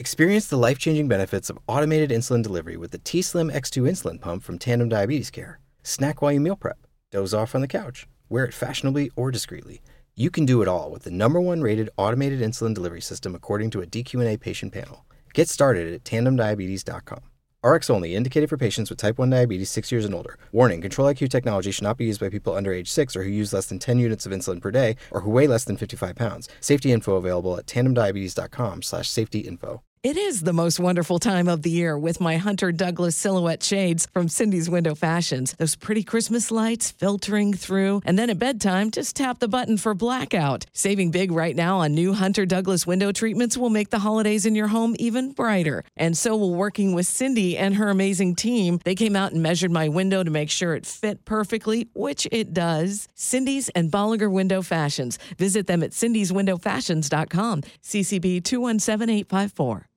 Experience the life changing benefits of automated insulin delivery with the T Slim X2 insulin pump from Tandem Diabetes Care. Snack while you meal prep, doze off on the couch, wear it fashionably or discreetly. You can do it all with the number one rated automated insulin delivery system according to a DQ&A patient panel. Get started at tandemdiabetes.com. RX only, indicated for patients with type 1 diabetes 6 years and older. Warning Control IQ technology should not be used by people under age 6 or who use less than 10 units of insulin per day or who weigh less than 55 pounds. Safety info available at tandemdiabetes.com slash safety info. It is the most wonderful time of the year with my Hunter Douglas silhouette shades from Cindy's Window Fashions. Those pretty Christmas lights filtering through. And then at bedtime, just tap the button for blackout. Saving big right now on new Hunter Douglas window treatments will make the holidays in your home even brighter. And so will working with Cindy and her amazing team. They came out and measured my window to make sure it fit perfectly, which it does. Cindy's and Bolliger Window Fashions. Visit them at cindyswindowfashions.com. CCB 217854.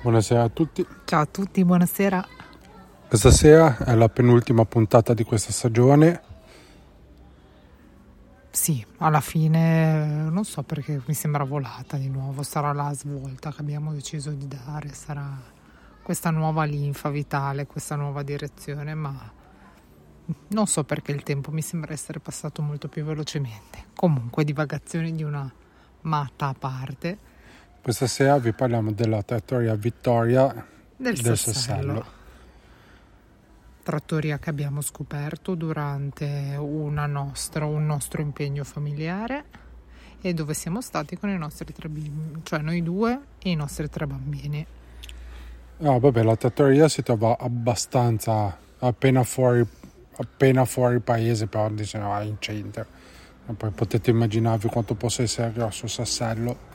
Buonasera a tutti. Ciao a tutti, buonasera. Questa sera è la penultima puntata di questa stagione. Sì, alla fine non so perché mi sembra volata di nuovo, sarà la svolta che abbiamo deciso di dare, sarà questa nuova linfa vitale, questa nuova direzione, ma non so perché il tempo mi sembra essere passato molto più velocemente. Comunque divagazioni di una matta a parte. Questa sera vi parliamo della trattoria Vittoria Del del Sassello. Sassello. Trattoria che abbiamo scoperto durante una nostra, un nostro impegno familiare e dove siamo stati con i nostri tre bambini, cioè noi due e i nostri tre bambini. Ah, vabbè, la trattoria si trova abbastanza appena fuori, appena fuori paese, però diciamo in centro. Poi potete immaginarvi quanto possa essere grosso Sassello.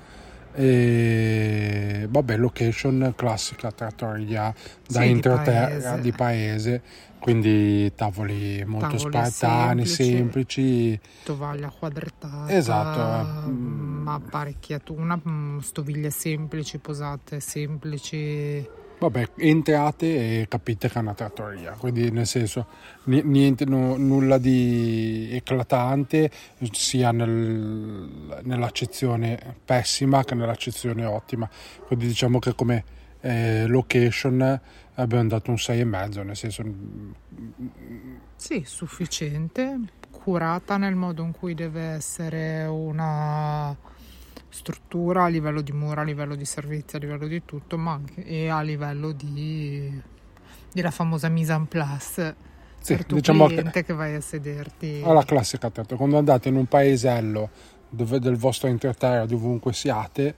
E vabbè, location classica trattoria da Sì, di entroterra paese. di paese, quindi tavoli molto Tavoli spartani, semplici. semplici. Tovaglia quadrettata, Esatto, mm, apparecchiatura, mm, stoviglie semplici, posate semplici. Vabbè, entrate e capite che è una trattoria, quindi nel senso ni- niente, no- nulla di eclatante sia nel- nell'accezione pessima che nell'accezione ottima. Quindi diciamo che come eh, location abbiamo dato un 6,5, nel senso Sì, sufficiente, curata nel modo in cui deve essere una struttura a livello di mura, a livello di servizi, a livello di tutto, ma anche e a livello di della famosa mise en place Sì, per tu diciamo che- che vai a sederti. alla classica trattoria. Quando andate in un paesello dove del vostro entroterra, di ovunque siate,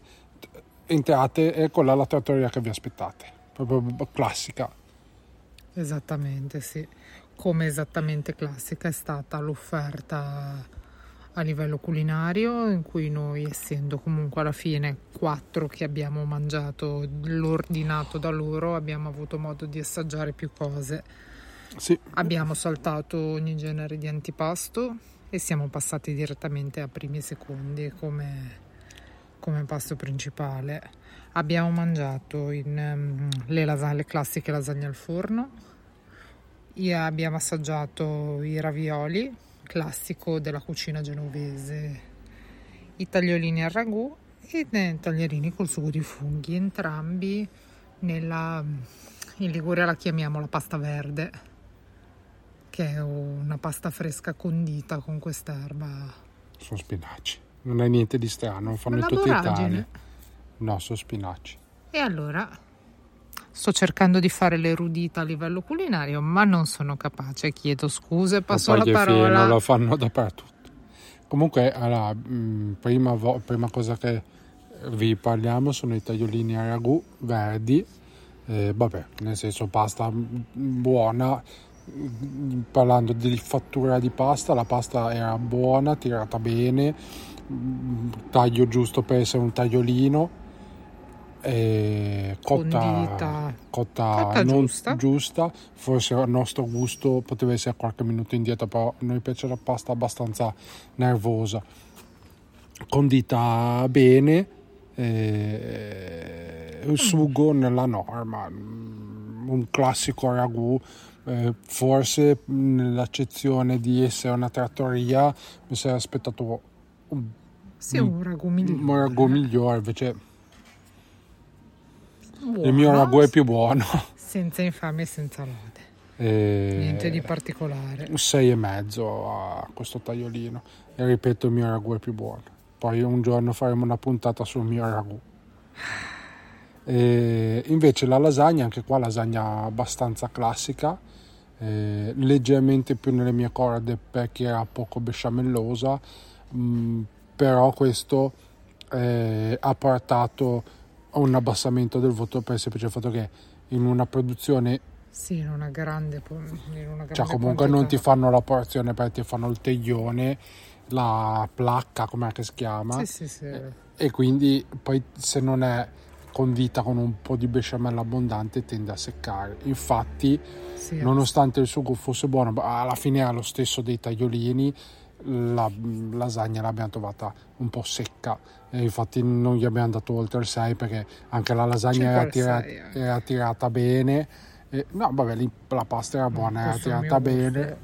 entrate e quella è la trattoria che vi aspettate. Proprio classica. Esattamente, sì. Come esattamente classica è stata l'offerta a livello culinario, in cui noi, essendo comunque alla fine quattro che abbiamo mangiato l'ordinato da loro, abbiamo avuto modo di assaggiare più cose. Sì, Abbiamo saltato ogni genere di antipasto e siamo passati direttamente a primi e secondi come, come pasto principale. Abbiamo mangiato in, ehm, le, lasa- le classiche lasagne al forno, e abbiamo assaggiato i ravioli, classico della cucina genovese, i tagliolini al ragù e i taglierini col sugo di funghi, entrambi nella, in Liguria la chiamiamo la pasta verde, che è una pasta fresca condita con quest'erba. sono spinaci. Non è niente di strano, non fanno in tutta. Italia. No, sono spinaci. E allora sto cercando di fare l'erudita a livello culinario, ma non sono capace. Chiedo scuse, passo Ma la parola. lo fanno dappertutto. Comunque, allora, mh, prima, vo- prima cosa che vi parliamo sono i tagliolini a ragù verdi. Eh, vabbè, nel senso pasta buona. Mm, Parlando di fattura di pasta, la pasta era buona, tirata bene, mh, taglio giusto per essere un tagliolino. Eh, cotta, cotta Cotta non giusta. giusta, forse a nostro gusto poteva essere qualche minuto indietro, però a noi piace la pasta abbastanza nervosa. Condita bene, eh, il sugo nella norma, mm, un classico ragù. eh, forse nell'accezione di essere una trattoria mi sarei aspettato un, Sì, un ragù migliore. un ragù migliore, invece il mio Buono, ragù è più buono. Senza infamia e senza lode. E... Niente di particolare. un 6 e mezzo a questo tagliolino e ripeto il mio ragù è più buono poi un giorno faremo una puntata sul mio ragù e invece la lasagna anche qua lasagna abbastanza classica eh, leggermente più nelle mie corde perché era poco besciamellosa mh, però questo eh, ha portato un abbassamento del voto per il semplice fatto che in una produzione Sì, in una grande, in una grande cioè comunque non ti quantità. fanno la porzione perché ti fanno il teglione la placca come che si chiama Sì, sì, sì. e quindi poi se non è condita con un po' di besciamella abbondante tende a seccare infatti nonostante il sugo fosse buono alla fine era lo stesso dei tagliolini la lasagna l'abbiamo trovata un po' secca. E infatti non gli abbiamo dato oltre il 6 perché anche la lasagna era, al tira- sei, eh. era tirata bene. E- no vabbè lì la pasta era buona era tirata bene.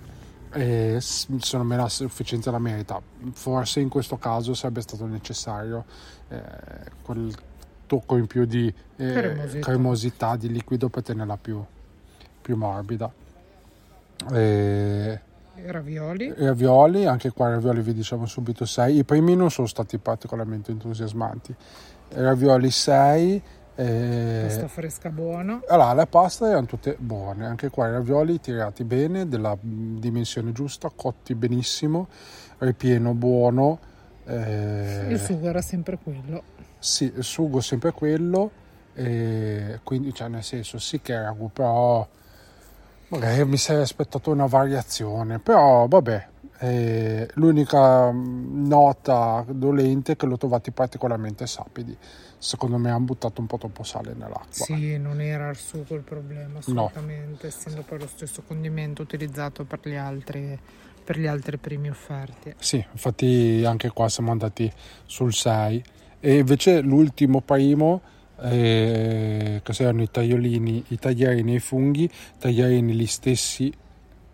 e secondo me la sufficienza la merita. Forse in questo caso sarebbe stato necessario eh, quel tocco in più di eh, Cremosità. cremosità di liquido per tenerla più, più morbida. E, ravioli. i ravioli anche qua i ravioli vi diciamo subito 6 i primi non sono stati particolarmente entusiasmanti ravioli 6 e... Pasta fresca buona. Allora, le paste erano tutte buone, anche qua i ravioli tirati bene, della dimensione giusta, cotti benissimo, ripieno buono. eh, Il sugo era sempre quello. Sì, il sugo sempre quello, e quindi cioè nel senso sì che era però magari mi sarei aspettato una variazione, però vabbè. eh, l'unica mm, nota dolente è che l'ho trovati particolarmente sapidi. Secondo me hanno buttato un po' troppo sale nell'acqua. Sì, non era il sugo il problema, assolutamente, essendo poi lo stesso condimento utilizzato per gli altri, per gli altri primi offerti. Sì, infatti anche qua siamo andati sul 6 e invece l'ultimo primo eh, che erano i tagliolini, i tagliarini e i funghi, tagliarini gli stessi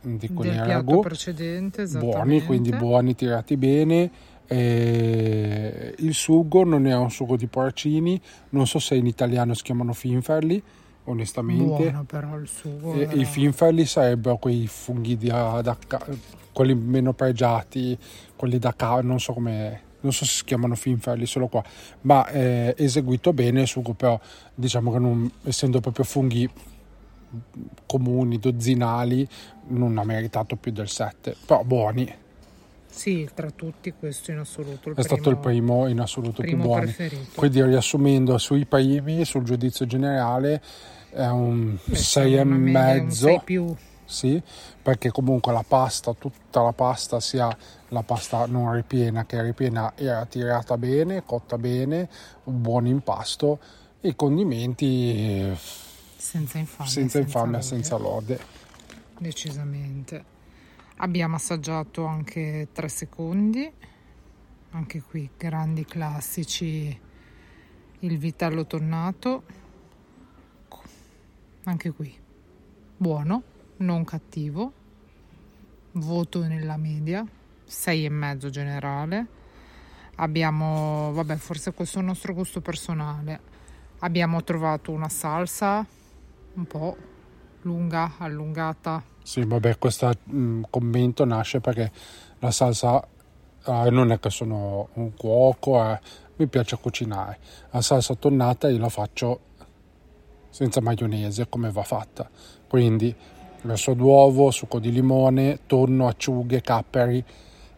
di quelli ragù, precedente, buoni, quindi buoni, tirati bene. E il sugo non è un sugo di porcini, non so se in italiano si chiamano finferli, onestamente. Buono però il sugo. E era- I finferli sarebbero quei funghi da, da quelli meno pregiati, quelli da ca- non so come non so se si chiamano finferli solo qua, ma è eseguito bene il sugo, però diciamo che non, essendo proprio funghi comuni, dozzinali, non ha meritato più del 7, però buoni. Sì, tra tutti questo in assoluto È stato il primo in assoluto più primo buono. preferito. Quindi riassumendo sui primi, sul giudizio generale, è un Beh, 6 e mezzo. sei più. Sì, perché comunque la pasta, tutta la pasta, sia la pasta non ripiena che ripiena, era tirata bene, cotta bene, un buon impasto, i condimenti Senza infamia. senza infamia, senza lode. Decisamente. Abbiamo assaggiato anche tre secondi, anche qui grandi classici, il vitello tonnato, anche qui buono, non cattivo, voto nella media, 6,5 generale. Abbiamo, vabbè, forse questo è il nostro gusto personale. Abbiamo trovato una salsa un po' lunga, allungata, Sì, vabbè, questo mm, commento nasce perché la salsa, eh, non è che sono un cuoco, eh, mi piace cucinare. La salsa tonnata io la faccio senza maionese, come va fatta. Quindi verso d'uovo, succo di limone, tonno, acciughe, capperi.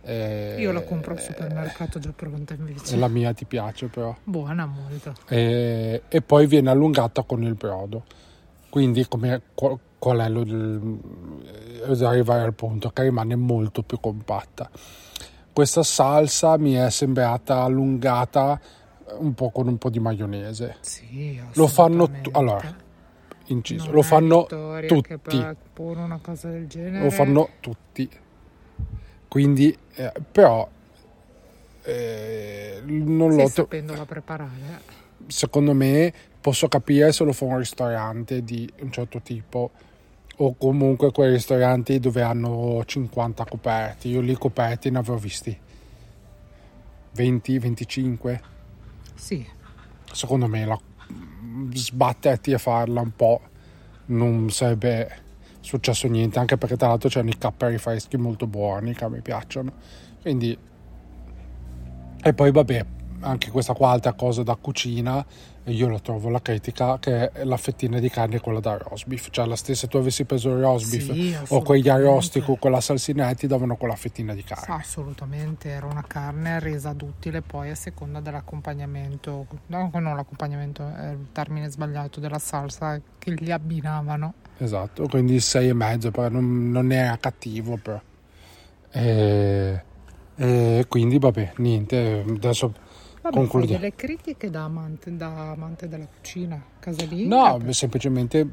eh, Io la compro al supermercato già pronta invece. La mia ti piace però. Buona molto. E, e poi viene allungata con il brodo. Quindi come, qual, qual è lo, il- eh, arrivare al punto che rimane molto più compatta. Questa salsa mi è sembrata allungata un po' con un po' di maionese. Sì, Lo fanno tu- allora, Inciso, Non lo fanno tutti. Pone una cosa del genere. lo fanno tutti. Quindi, eh, però, eh, non Sì, l'ho, sapendola preparare. secondo me posso capire se lo fa un ristorante di un certo tipo o comunque quei ristoranti dove hanno 50 coperti. Io lì coperti ne avevo visti 20, 25. Sì, Secondo me la- sbatterti e farla un po' non sarebbe successo niente, anche perché tra l'altro c'erano i capperi freschi molto buoni che me piacciono. Quindi e poi vabbè, anche questa qua altra cosa da cucina, io la trovo la critica che è la fettina di carne quella da roast beef, cioè la stessa se tu avessi preso il roast beef Sì, o quegli arrosti con quella salsinetta ti davano quella fettina di carne. Assolutamente, era una carne resa duttile poi a seconda dell'accompagnamento, no, non l'accompagnamento, è il termine sbagliato, della salsa che gli abbinavano. Esatto, quindi 6 e mezzo, però non, non era cattivo però. E, e quindi vabbè, niente, adesso Vabbè, concludiamo. delle critiche da amante, da amante della cucina casalinga. No, per- semplicemente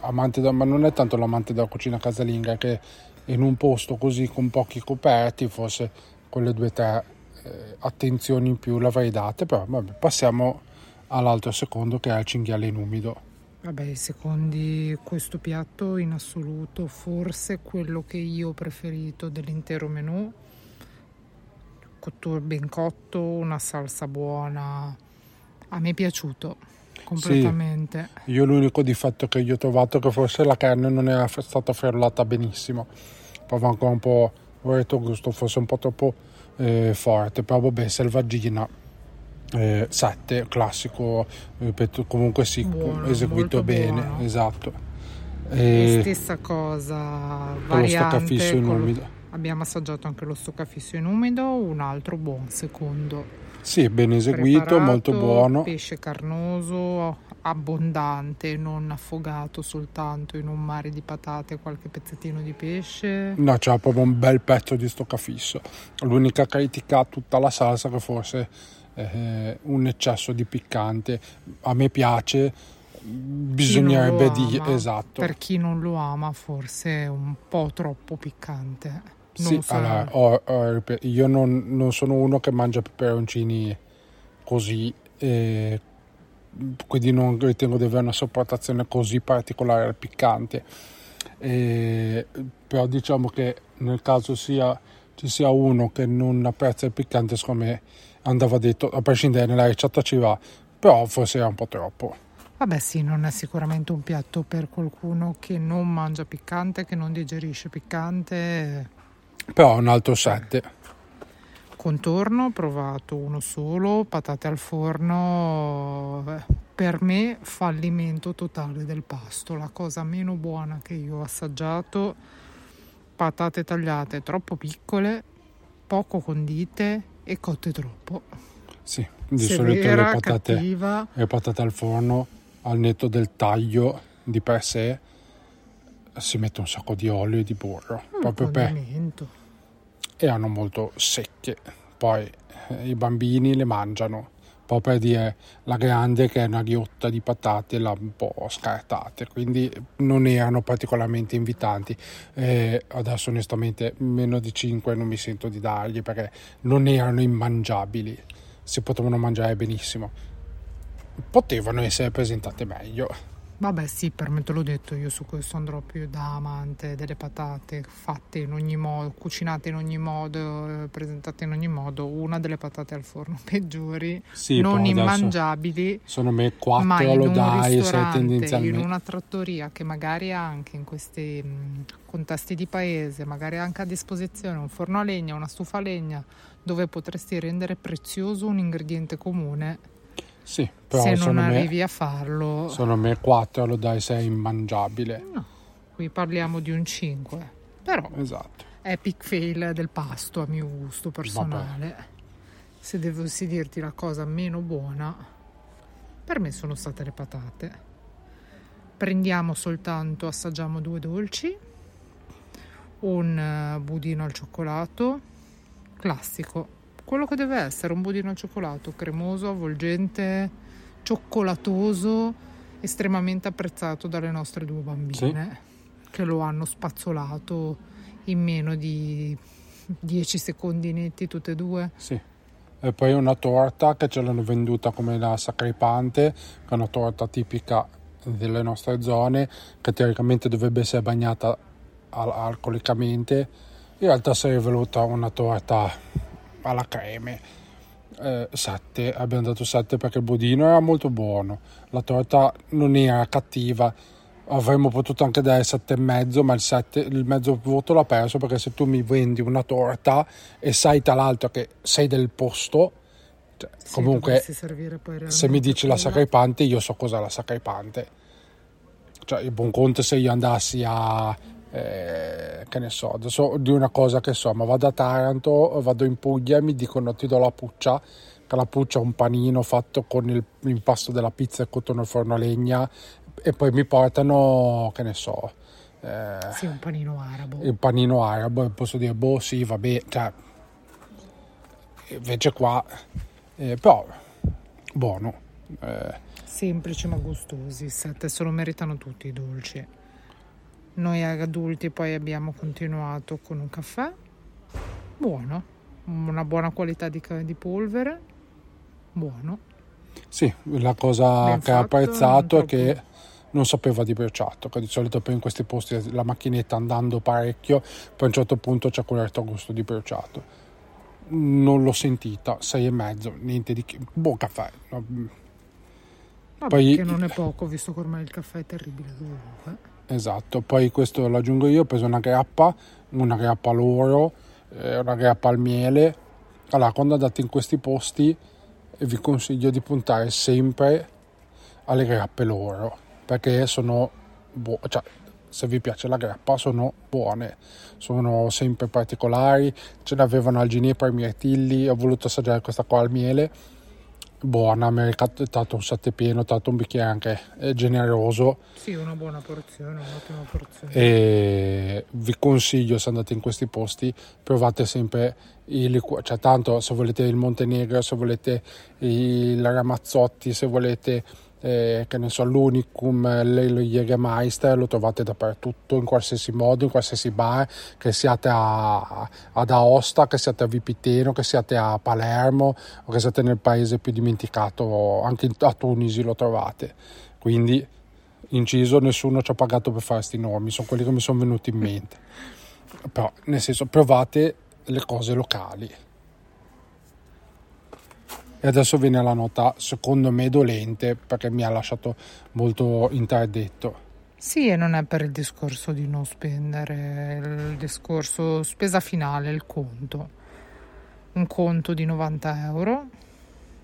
amante da, ma non è tanto l'amante della cucina casalinga che in un posto così con pochi coperti forse quelle due o tre eh, attenzioni in più l'avrei date, però vabbè, passiamo all'altro secondo che è il cinghiale in umido. Vabbè, secondi questo piatto in assoluto, forse quello che io ho preferito dell'intero menù. Cotto ben cotto, una salsa buona. A me è piaciuto completamente. Io l'unico difetto che io ho trovato è che forse la carne non era stata frullata benissimo, proprio ancora un po', ho detto gusto forse un po' troppo eh, forte, però vabbè, selvaggina. 7 classico ripeto comunque sì Buono, eseguito molto bene buono. esatto E e stessa cosa, variante. stoccafisso in umido Abbiamo assaggiato anche lo stoccafisso in umido, un altro buon secondo. sì ben eseguito Preparato, molto buono Pesce carnoso, abbondante, non affogato soltanto in un mare di patate, qualche pezzettino di pesce. no c'era proprio un bel pezzo di stoccafisso l'unica critica a tutta la salsa che forse è un eccesso di piccante a me piace bisognerebbe dire esatto Per chi non lo ama, forse è un po' troppo piccante. Sì, so- allora, ho- ho- io non, non sono uno che mangia peperoncini così, e quindi non ritengo di avere una sopportazione così particolare al piccante. E- però diciamo che nel caso sia, ci sia uno che non apprezza il piccante, secondo me andava detto, a prescindere nella ricetta ci va, però forse era un po' troppo. Vabbè sì, non è sicuramente un piatto per qualcuno che non mangia piccante, che non digerisce piccante. Però un altro 7. Contorno ho provato uno solo, patate al forno. Per me fallimento totale del pasto, la cosa meno buona che io ho assaggiato. Patate tagliate troppo piccole, poco condite e cotte troppo. Sì, di solito Severa, le patate... cattiva. le patate al forno al netto del taglio di per sé si mette un sacco di olio e di burro un proprio per condimento. erano molto secche poi eh, i bambini le mangiano. Poi per dire la grande che è una ghiotta di patate l'ha un po' scartate quindi non erano particolarmente invitanti. Eh, adesso onestamente meno di 5 non mi sento di dargli perché non erano immangiabili. Si potevano mangiare benissimo. Potevano essere presentate meglio Vabbè sì, per me te l'ho detto, io su questo andrò più da amante delle patate fatte in ogni modo, cucinate in ogni modo, eh, presentate in ogni modo, una delle patate al forno peggiori, Sì, non immangiabili, Secondo me ma 4 in lo un dai se ristorante, in tendenzialmente. una trattoria che magari ha anche in questi mh, contesti di paese, magari anche a disposizione un forno a legna, una stufa a legna, dove potresti rendere prezioso un ingrediente comune, Sì, però se non secondo me, arrivi a farlo... secondo me 4 lo dai se è immangiabile. No, qui parliamo di un 5, però Esatto. epic fail del pasto a mio gusto personale. Se dovessi dirti la cosa meno buona, per me sono state le patate. Prendiamo soltanto, assaggiamo due dolci, un eh, budino al cioccolato, classico, quello che deve essere, un budino al cioccolato, cremoso, avvolgente, cioccolatoso, estremamente apprezzato dalle nostre due bambine, che lo hanno spazzolato in meno di 10 secondi netti tutte e due. Sì. E poi una torta che ce l'hanno venduta come la sacripante, che è una torta tipica delle nostre zone, che teoricamente dovrebbe essere bagnata al- alcolicamente. In realtà si è riveluta una torta alla creme. Eh, 7, abbiamo dato 7 perché il budino era molto buono, la torta non era cattiva, avremmo potuto anche dare 7,5 ma il, 7, il mezzo voto l'ha perso perché se tu mi vendi una torta e sai tra l'altro che sei del posto cioè, Sì, comunque se mi dici la sacripante io so cos'è la sacripante. Cioè il buon conto se io andassi a eh, che ne so adesso di una cosa che so ma vado a Taranto vado in Puglia e mi dicono ti do la puccia che la puccia è un panino fatto con il- l'impasto della pizza e cotto nel forno a legna e poi mi portano che ne so eh, Sì, un panino arabo. il panino arabo e posso dire boh sì vabbè cioè invece qua eh, però buono eh, Semplici ma gustosi, sette se lo meritano tutti i dolci. Noi adulti poi abbiamo continuato con un caffè, buono, una buona qualità di, di polvere, buono. sì la cosa Ben che fatto, apprezzato è che non sapeva di perciato che di solito poi in questi posti la macchinetta andando parecchio poi a un certo punto c'è quel gusto di perciato non l'ho sentita sei e mezzo niente di che buon caffè no? Vabbè, Poi- che non è poco, visto che ormai il caffè è terribile dovunque. Esatto, poi questo lo aggiungo io, ho preso una grappa, una grappa all'oro, eh, una grappa al miele. Allora, quando andate in questi posti eh, vi consiglio di puntare sempre alle grappe loro, perché sono buone, cioè se vi piace la grappa sono buone, sono sempre particolari, ce l'avevano al ginepro, ai mirtilli, ho voluto assaggiare questa qua al miele, buona, dato un sette pieno, dato un bicchiere anche eh, generoso, Sì, una buona porzione, un'ottima porzione. e vi consiglio se andate in questi posti provate sempre i liquori cioè tanto se volete il Montenegro se volete il Ramazzotti se volete eh, che ne so l'Unicum le- lo Jägermeister lo trovate dappertutto in qualsiasi modo in qualsiasi bar che siate a, ad Aosta che siate a Vipiteno che siate a Palermo o che siate nel paese più dimenticato anche a Tunisi lo trovate. Quindi inciso nessuno ci ha pagato per fare questi nomi sono quelli che mi sono venuti in mente. Però nel senso provate le cose locali e adesso viene la nota secondo me dolente perché mi ha lasciato molto interdetto Sì, e non è per il discorso di non spendere, il discorso spesa finale, il conto. Un conto di 90 euro,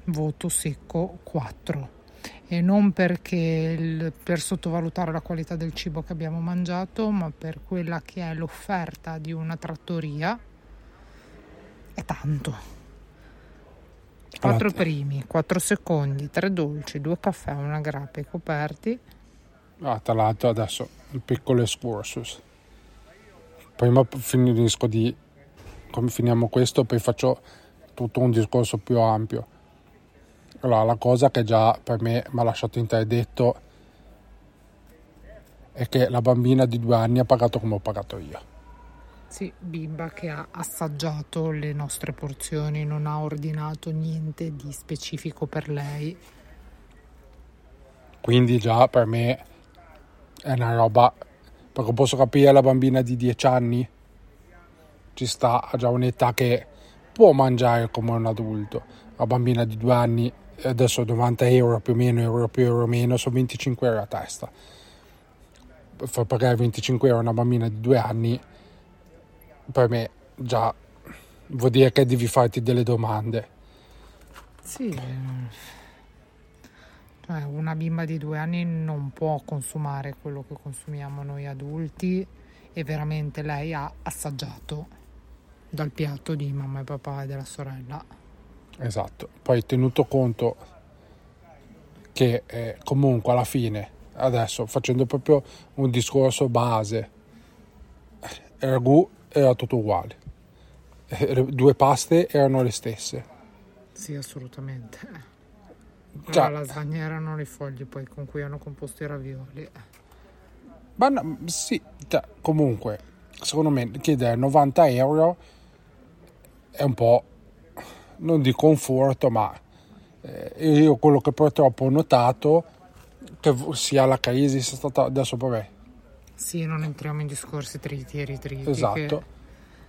voto secco 4. E non perché il- per sottovalutare la qualità del cibo che abbiamo mangiato, ma per quella che è l'offerta di una trattoria. È tanto. 4 Allora, primi, 4 secondi, 3 dolci, 2 caffè, una grappa e coperti. ah, tra l'altro adesso il piccolo excursus. Prima finisco di come finiamo questo poi faccio tutto un discorso più ampio. Allora la cosa che già per me mi ha lasciato interdetto è che la bambina di due anni ha pagato come ho pagato io Sì, bimba che ha assaggiato le nostre porzioni, non ha ordinato niente di specifico per lei. Quindi già per me è una roba, perché posso capire la bambina di 10 anni, ci sta, ha già un'età che può mangiare come un adulto. La bambina di 2 anni, adesso 90 euro più o meno, euro più euro meno, sono 25 euro a testa. Far pagare 25 euro a una bambina di 2 anni, per me già vuol dire che devi farti delle domande. Sì, cioè una bimba di due anni non può consumare quello che consumiamo noi adulti e veramente lei ha assaggiato dal piatto di mamma e papà e della sorella. Esatto, poi tenuto conto che eh, comunque alla fine, adesso facendo proprio un discorso base, ragù era tutto uguale, Eh, le due paste erano le stesse. Sì, assolutamente. Cioè- La lasagna erano i fogli poi con cui hanno composto i ravioli. Ma no, sì, cioè, comunque, secondo me chiedere 90 euro è un po', non di conforto, ma eh, io quello che purtroppo ho notato che sia la crisi sia stata adesso vabbè Sì, non entriamo in discorsi triti e ritriti. che- Esatto.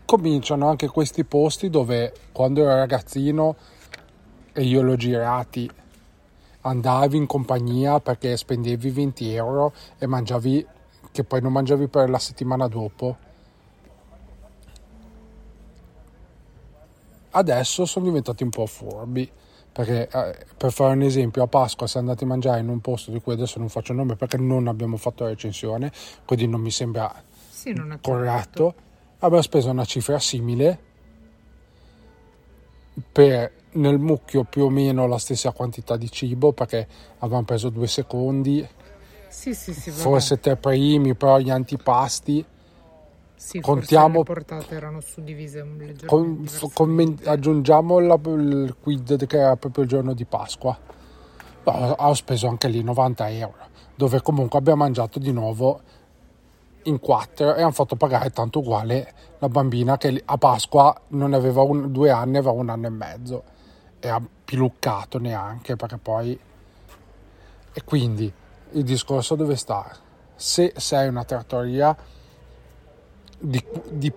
Cominciano anche questi posti dove quando ero ragazzino e io l'ho girati. Andavi in compagnia perché spendevi 20 euro e mangiavi, che poi non mangiavi per la settimana dopo. Adesso sono diventati un po' furbi perché eh, per fare un esempio a Pasqua siamo andati a mangiare in un posto di cui adesso non faccio nome perché non abbiamo fatto recensione quindi non mi sembra Sì, non corretto. Abbiamo speso una cifra simile per nel mucchio più o meno la stessa quantità di cibo perché avevamo preso due secondi. Sì, sì, sì, vabbè. forse tre primi però gli antipasti Sì, contiamo- portate erano suddivise Con- diversamente. commen- aggiungiamo la- il quid che era proprio il giorno di Pasqua. No, ho speso anche lì 90 euro, dove comunque abbiamo mangiato di nuovo in quattro e hanno fatto pagare tanto uguale la bambina che a Pasqua non aveva un- due anni, aveva un anno e mezzo e ha piluccato neanche perché poi... E quindi il discorso dove sta? Se sei una trattoria di, di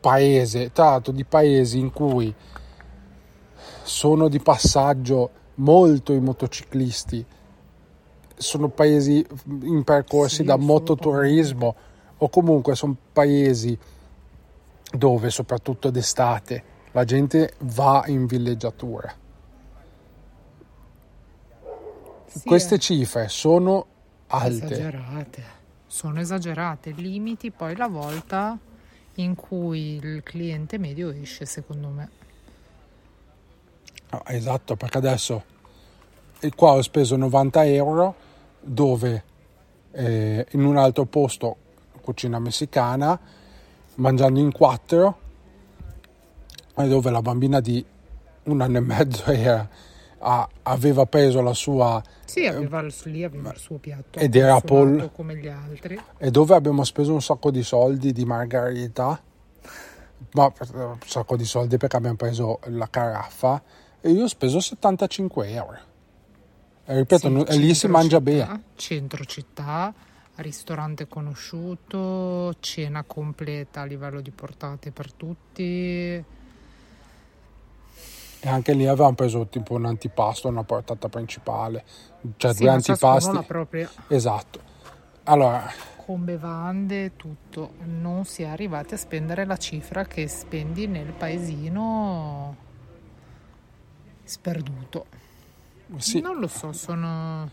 paese, tra l'altro di paesi in cui sono di passaggio molto i motociclisti, sono paesi in percorsi Sì, da mototurismo o comunque sono paesi dove soprattutto d'estate la gente va in villeggiatura. Sì, Queste eh. cifre sono alte. Esagerate, sono esagerate, limiti poi la volta in cui il cliente medio esce, secondo me. No, esatto, perché adesso qua ho speso 90 euro dove eh, in un altro posto, cucina messicana, mangiando in quattro, dove la bambina di un anno e mezzo era, ha- aveva preso la sua Sì, aveva il, lì aveva il suo piatto Ed era Paul- come gli altri. e dove abbiamo speso un sacco di soldi di margarita, ma un sacco di soldi perché abbiamo preso la caraffa e io ho speso 75 euro. E ripeto, Sì, e lì si mangia città, bene. Centro città, ristorante conosciuto, cena completa a livello di portate per tutti. E anche lì avevamo preso tipo un antipasto, una portata principale, cioè Sì, due antipasti. la propria Esatto. Allora, con bevande, tutto. Non si è arrivati a spendere la cifra che spendi nel paesino sperduto. sì, Non lo so, sono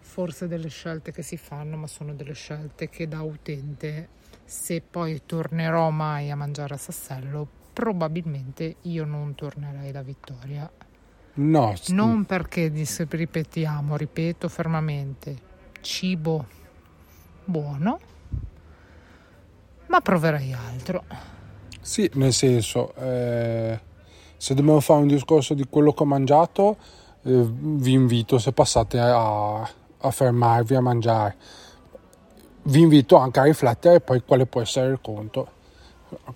forse delle scelte che si fanno, ma sono delle scelte che da utente, se poi tornerò mai a mangiare a Sassello, probabilmente io non tornerei da Vittoria. no, Non perché, dis- ripetiamo, ripeto fermamente, cibo buono, ma proverei altro. Sì, nel senso, eh, se dobbiamo fare un discorso di quello che ho mangiato, eh, vi invito se passate a, a fermarvi a mangiare. Vi invito anche a riflettere poi quale può essere il conto.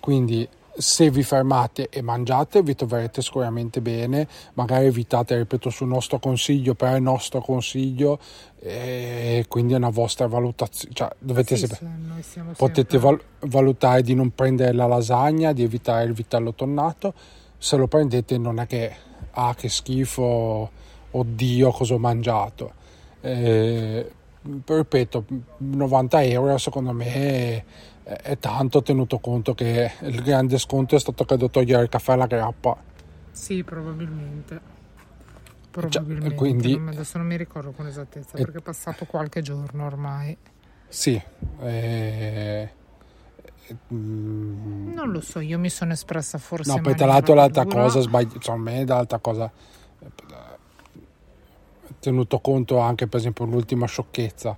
Quindi se vi fermate e mangiate vi troverete sicuramente bene, magari evitate, ripeto, sul nostro consiglio, però è il nostro consiglio e quindi è una vostra valutazione, cioè dovete Sì, sempre... siamo Potete sempre- val- valutare di non prendere la lasagna, di evitare il vitello tonnato. Se lo prendete non è che ah che schifo, oddio cosa ho mangiato. Eh, ripeto, 90 euro secondo me è, tanto tenuto conto che il grande sconto è stato credo togliere il caffè alla grappa. Sì, probabilmente. Probabilmente. Cioè, quindi- Non- adesso non mi ricordo con esattezza E- perché è passato qualche giorno ormai. Sì, eh, eh, mm, Non lo so, io mi sono espressa forse. No, poi tra l'altro l'altra cosa sbagli- insomma, a me l'altra cosa eh, tenuto conto anche per esempio l'ultima sciocchezza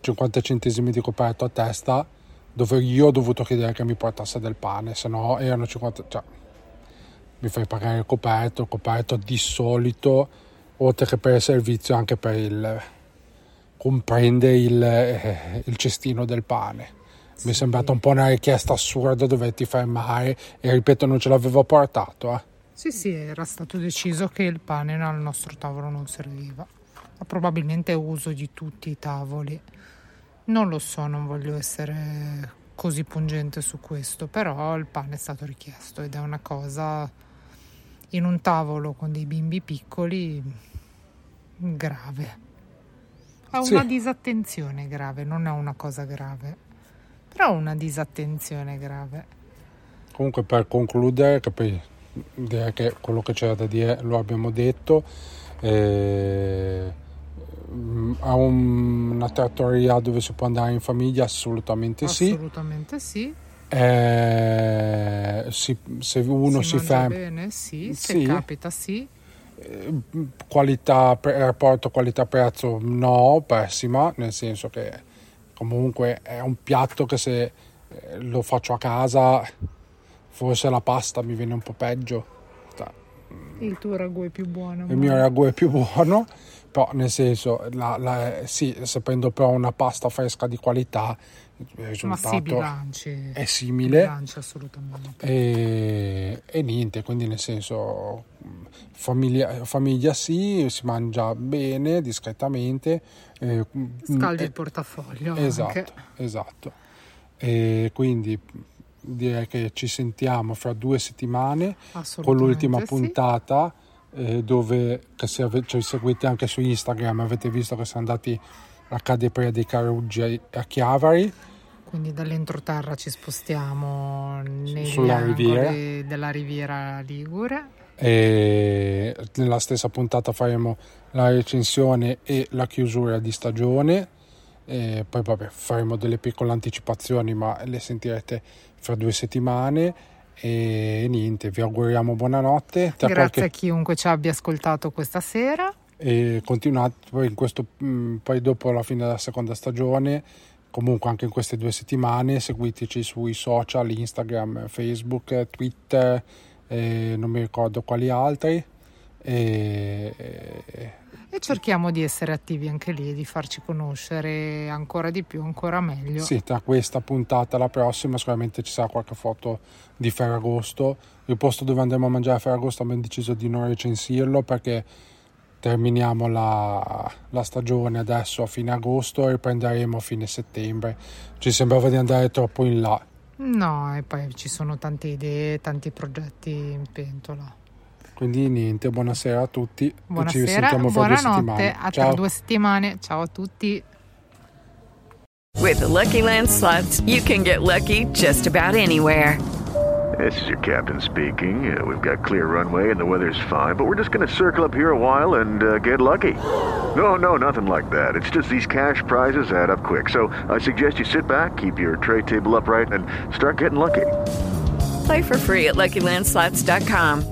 50 centesimi di coperto a testa dove io ho dovuto chiedere che mi portasse del pane se no erano 50 cioè mi fai pagare il coperto il coperto di solito oltre che per il servizio anche per il comprende il, eh, il cestino del pane mi è sembrata un po' una richiesta assurda doverti fermare e ripeto non ce l'avevo portato eh. Sì, sì, era stato deciso che il pane al nostro tavolo non serviva. Ma probabilmente uso di tutti i tavoli. Non lo so, non voglio essere così pungente su questo, però il pane è stato richiesto ed è una cosa in un tavolo con dei bimbi piccoli, grave. È una Sì. disattenzione grave, non è una cosa grave, però una disattenzione grave. Comunque per concludere, poi direi che quello che c'era da dire lo abbiamo detto, eh, mm, a un- una trattoria dove si può andare in famiglia assolutamente sì. Assolutamente sì. Eh, si- se uno si, mangia ferma, bene, sì, se Sì. capita sì. eh, qualità, rapporto qualità-prezzo no, pessima, nel senso che comunque è un piatto che se eh, lo faccio a casa forse la pasta mi viene un po' peggio. Cioè, Il tuo ragù è più buono. il mio ragù è più buono, però nel senso, la- la- sì, se prendo però una pasta fresca di qualità, il risultato sì, bilanci. è simile. Bilanci assolutamente. E, e niente, quindi nel senso, famiglia, famiglia sì, si mangia bene, discretamente. eh, Scaldi eh, il portafoglio. Esatto, anche. esatto. E quindi direi che ci sentiamo fra due settimane con l'ultima sì. puntata eh, dove se ave- ci seguite anche su Instagram avete visto che siamo andati a Cadeprea dei Caruggi a Chiavari Quindi dall'entroterra ci spostiamo Sulla angoli riviera. della riviera Ligure. e nella stessa puntata faremo la recensione e la chiusura di stagione e poi vabbè faremo delle piccole anticipazioni ma le sentirete fra due settimane e niente vi auguriamo buonanotte Tra Grazie qualche- a chiunque ci abbia ascoltato questa sera. e continuate poi, in questo, mh, poi dopo la fine della seconda stagione comunque anche in queste due settimane seguiteci sui social Instagram, Facebook, Twitter e non mi ricordo quali altri e, e- cerchiamo di essere attivi anche lì e di farci conoscere ancora di più, ancora meglio. sì, tra questa puntata e la prossima sicuramente ci sarà qualche foto di Ferragosto il posto dove andremo a mangiare a Ferragosto abbiamo deciso di non recensirlo perché terminiamo la, la stagione adesso a fine agosto e riprenderemo a fine settembre. Ci sembrava di andare troppo in là. No, e poi ci sono tante idee, tanti progetti in pentola. Quindi niente, buonasera a tutti. e ci Buonasera, sentiamo buonanotte, a tra Ciao. due settimane. Ciao a tutti. With the Lucky Land slots, you can get lucky just about anywhere. This is your captain speaking. Uh, we've got clear runway and the weather's fine, but we're just going to circle up here a while and uh, get lucky. No, no, nothing like that. It's just these cash prizes add up quick. So I suggest you sit back, keep your tray table upright, and start getting lucky. Play for free at LuckyLandSlots.com.